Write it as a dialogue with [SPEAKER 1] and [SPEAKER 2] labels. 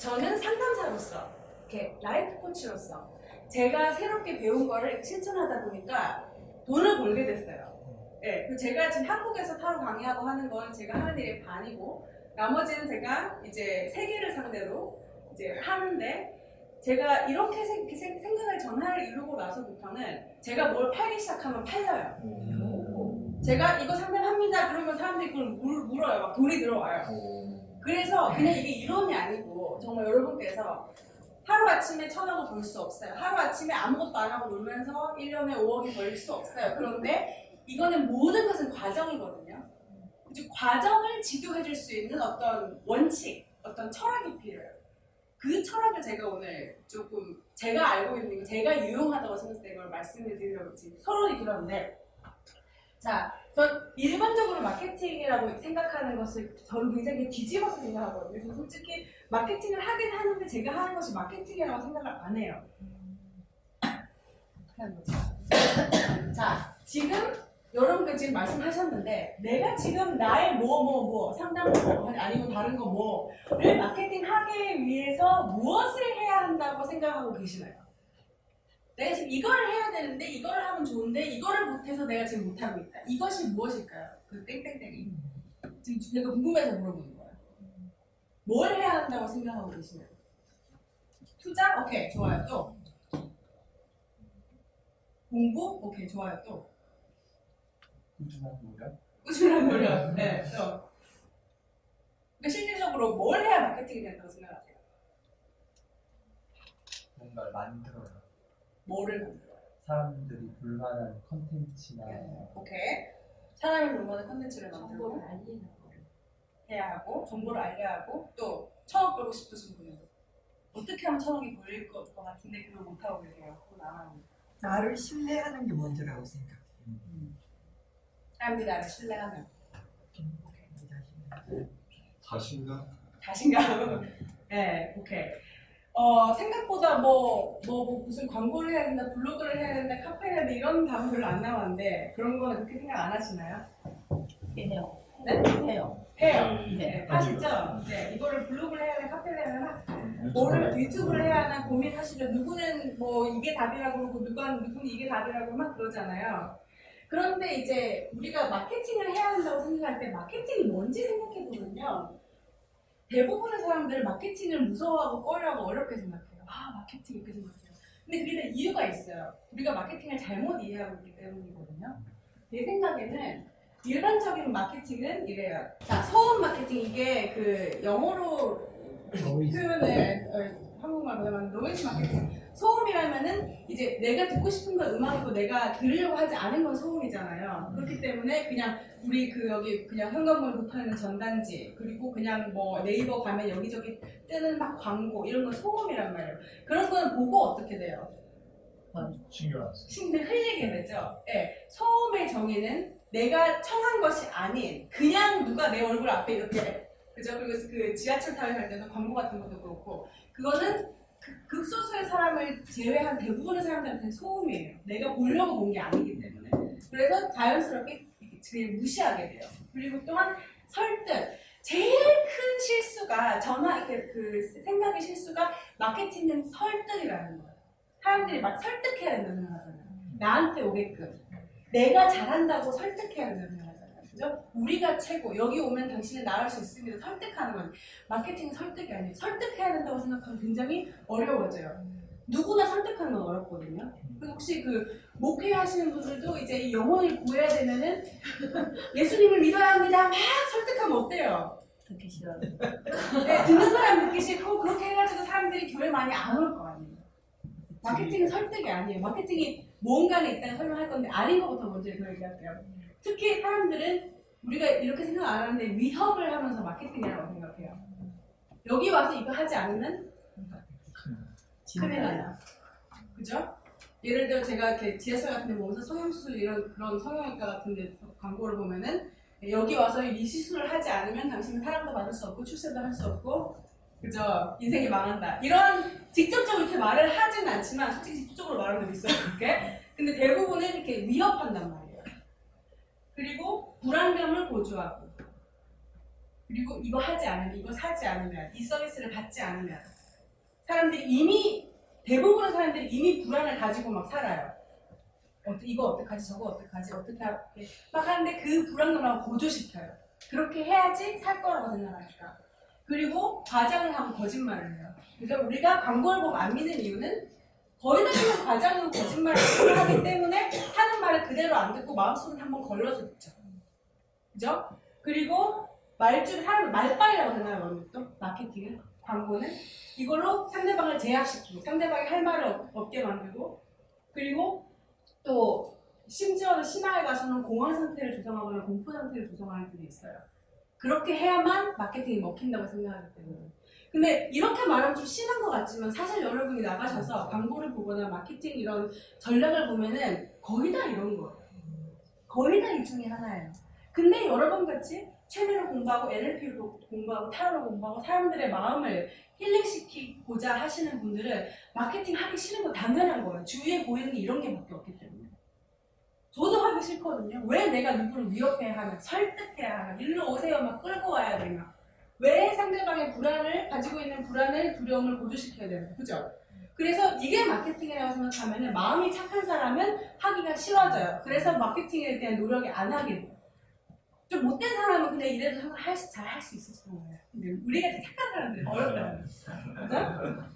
[SPEAKER 1] 저는 상담사로서 이렇게 라이프 코치로서 제가 새롭게 배운 거를 실천하다 보니까 돈을 벌게 됐어요. 예, 그 제가 지금 한국에서 타로 강의하고 하는 건 제가 하는 일의 반이고 나머지는 제가 이제 세계를 상대로 이제 하는데 제가 이렇게 생, 생- 생각을 전화를 이루고 나서부터는 제가 뭘 팔기 시작하면 팔려요. 제가 이거 상담합니다. 그러면 사람들이 그걸 물, 물어요. 막 돈이 들어와요. 그래서 그냥 이게 이론이 아니고 정말 여러분께서 하루아침에 천억을 벌 수 없어요. 하루아침에 아무것도 안 하고 놀면서 1년에 5억이 벌 수 없어요. 그런데 이거는 모든 것은 과정이거든요. 이제 과정을 지도해 줄 수 있는 어떤 원칙, 어떤 철학이 필요해요. 그 철학을 제가 오늘 조금 제가 알고 있는 거, 제가 유용하다고 생각했던 걸 말씀을 드리려고 지금 서론이 들었는데 자, 전 일반적으로 마케팅이라고 생각하는 것을 저는 굉장히 뒤집어서 생각하거든요. 그래서 솔직히 마케팅을 하긴 하는데 제가 하는 것이 마케팅이라고 생각을 안 해요. 거지? 자, 지금 여러분들 지금 말씀하셨는데 내가 지금 나의 뭐뭐 뭐 상담 뭐 아니면 다른 거 뭐를 마케팅하기 위해서 무엇을 해야 한다고 생각하고 계시나요? 내가 지금 이거를 해야 되는데 이거를 하면 좋은데 이거를 못해서 내가 지금 못하고 있다. 이것이 무엇일까요? 그 땡땡땡이. 지금 제가 궁금해서 물어보는 거예요. 뭘 해야 한다고 생각하고 계시나요? 투자? 오케이 좋아요 또 공부? 오케이 좋아요 또
[SPEAKER 2] 꾸준한 노력.
[SPEAKER 1] 꾸준한 노력. 네, 또. 그러니까 실질적으로 뭘 해야 마케팅이 된다고 생각하세요?
[SPEAKER 2] 뭔가를 만들어요.
[SPEAKER 1] 뭐를 만들어요?
[SPEAKER 2] 사람들이 불만한 컨텐츠나
[SPEAKER 1] 오케이. 사람을 동원한 컨텐츠를 만들고
[SPEAKER 3] 정보를 알리는 거를.
[SPEAKER 1] 해야 하고 정보를 알려야 하고 또 천억 벌고 싶으신 분은 어떻게 하면 천억이 벌릴 것 같은데 그걸 못하고 계세요. 그건 안 하고.
[SPEAKER 4] 나를 신뢰하는 게 먼저라고 생각해.
[SPEAKER 1] 사람들이 나를 신뢰하면
[SPEAKER 5] 자신감?
[SPEAKER 1] 자신감. 네, 오케이. 어, 생각보다 뭐, 뭐, 뭐 무슨 광고를 해야 된다, 블로그를 해야 된다, 카페를 해야 된다, 이런 답은 별로 안 나왔는데, 그런 거는 그렇게 생각 안 하시나요?
[SPEAKER 3] 해요.
[SPEAKER 1] 네?
[SPEAKER 3] 해요.
[SPEAKER 1] 해요.
[SPEAKER 5] 음,
[SPEAKER 1] 네. 하시죠? 네, 이거를 블로그를 해야 하나, 카페를 해야 하나, 뭐를 유튜브를 해야 하나 고민하시죠. 누구는 뭐 이게 답이라고 그러고, 누가, 누구는 이게 답이라고 막 그러잖아요. 그런데 이제 우리가 마케팅을 해야 한다고 생각할 때 마케팅이 뭔지 생각해 보면요. 대부분의 사람들은 마케팅을 무서워하고 꺼려하고 어렵게 생각해요. 아, 마케팅 이렇게 생각해요. 근데 그게 다 이유가 있어요. 우리가 마케팅을 잘못 이해하고 있기 때문이거든요. 내 생각에는 일반적인 마케팅은 이래요. 자, 소음 마케팅 이게 그 영어로 표현을 어, 한국말로 하면 노이즈 마케팅. 소음이라면은 이제 내가 듣고 싶은 건 음악이고 내가 들으려고 하지 않은 건 소음이잖아요. 그렇기 때문에 그냥 우리 그 여기 그냥 현관문에 붙어있는 전단지 그리고 그냥 뭐 네이버 가면 여기저기 뜨는 막 광고 이런 건 소음이란 말이에요. 그런 건 보고 어떻게 돼요?
[SPEAKER 5] 신경 안 써.
[SPEAKER 1] 신경 흘리게 되죠. 예, 소음의 정의는 내가 청한 것이 아닌 그냥 누가 내 얼굴 앞에 이렇게 그죠? 그리고 그 지하철 타고 갈 때도 광고 같은 것도 그렇고 그거는 극- 극소수의 사람을 제외한 대부분의 사람들한테는 소음이에요. 내가 보려고 본 게 아니기 때문에. 그래서 자연스럽게 그냥 무시하게 돼요. 그리고 또한 설득. 제일 큰 실수가 전화 이렇게 그 생각의 실수가 마케팅은 설득이라는 거예요. 사람들이 막 설득해야 된다고 생각하잖아요. 나한테 오게끔. 내가 잘한다고 설득해야 된다고 생각하잖아요. 그죠? 우리가 최고. 여기 오면 당신은 나을 수 있습니다. 설득하는 건 마케팅은 설득이 아니에요. 설득해야 된다고 생각하면 굉장히 어려워져요. 누구나 설득하는 건 어렵거든요. 그래서 혹시 그 목회 하시는 분들도 이제 이 영혼을 구해야 되면은 예수님을 믿어야 합니다. 막 설득하면 어때요?
[SPEAKER 3] 듣기 싫어요.
[SPEAKER 1] 네, 듣는 사람 듣기 싫고 그렇게 해가지고 사람들이 교회 많이 안 올 거 아니에요. 마케팅은 설득이 아니에요. 마케팅이 뭔가는 일단 설명할 건데 아닌 것부터 먼저 그 얘기할게요. 특히 사람들은 우리가 이렇게 생각 안 하는데 위협을 하면서 마케팅이라고 생각해요. 여기 와서 이거 하지 않으면 큰일 나요. 그죠? 예를 들어 제가 이렇게 지하철 같은 데 보면서 성형수술 이런 그런 성형외과 같은 데 광고를 보면은 여기 와서 이 시술을 하지 않으면 당신은 사랑도 받을 수 없고 출세도 할 수 없고 그죠? 인생이 망한다. 이런 직접적으로 이렇게 말을 하진 않지만 솔직히 직접적으로 말하는 데 있어요. 그렇게. 근데 대부분은 이렇게 위협한단 말이에요. 불안감을 고조하고 그리고 이거 하지 않으면, 이거 사지 않으면, 이 서비스를 받지 않으면 사람들이 이미 대부분의 사람들이 이미 불안을 가지고 막 살아요. 어, 이거 어떡하지, 저거 어떡하지, 어떻게 할게 막 하는데 그 불안감을 고조시켜요. 그렇게 해야지 살 거라고 생각하니까. 그리고 과장을 하고 거짓말을 해요. 그래서 우리가 광고를 보고 안 믿는 이유는 거의 대부분 과장은 거짓말을 하기 때문에 하는 말을 그대로 안 듣고 마음속에 한번 걸러서 듣죠. 그죠? 그리고 말줄 사람 말빨이라고 오늘 또 마케팅은 광고는 이걸로 상대방을 제약시키고 상대방이 할 말을 없- 없게 만들고 그리고 또 심지어는 심화에 가서는 공황 상태를 조성하거나 공포 상태를 조성하는 분이 있어요. 그렇게 해야만 마케팅이 먹힌다고 생각하기 때문에. 근데 이렇게 말하면 좀 심한 것 같지만 사실 여러분이 나가셔서 광고를 보거나 마케팅 이런 전략을 보면은 거의 다 이런 거예요. 거의 다 이 중에 하나예요. 근데 여러분 같이 체면을 공부하고 NLP를 공부하고 타로를 공부하고 사람들의 마음을 힐링시키고자 하시는 분들은 마케팅 하기 싫은 거 당연한 거예요. 주위에 보이는 게 이런 게 밖에 없기 때문에. 저도 하기 싫거든요. 왜 내가 누구를 위협해야 하나, 설득해야 하나, 일로 오세요 막 끌고 와야 되나. 왜 상대방의 불안을 가지고 있는 불안을 두려움을 고조시켜야 되나, 그죠? 그래서 이게 마케팅이라고 생각하면 마음이 착한 사람은 하기가 쉬워져요. 그래서 마케팅에 대한 노력이 안 하게 돼요. 좀 못된 사람은 그냥 이래도 잘 할 수 있을 거예요. 근데 우리가 착한 사람들은 어렵다는 거죠. 그죠?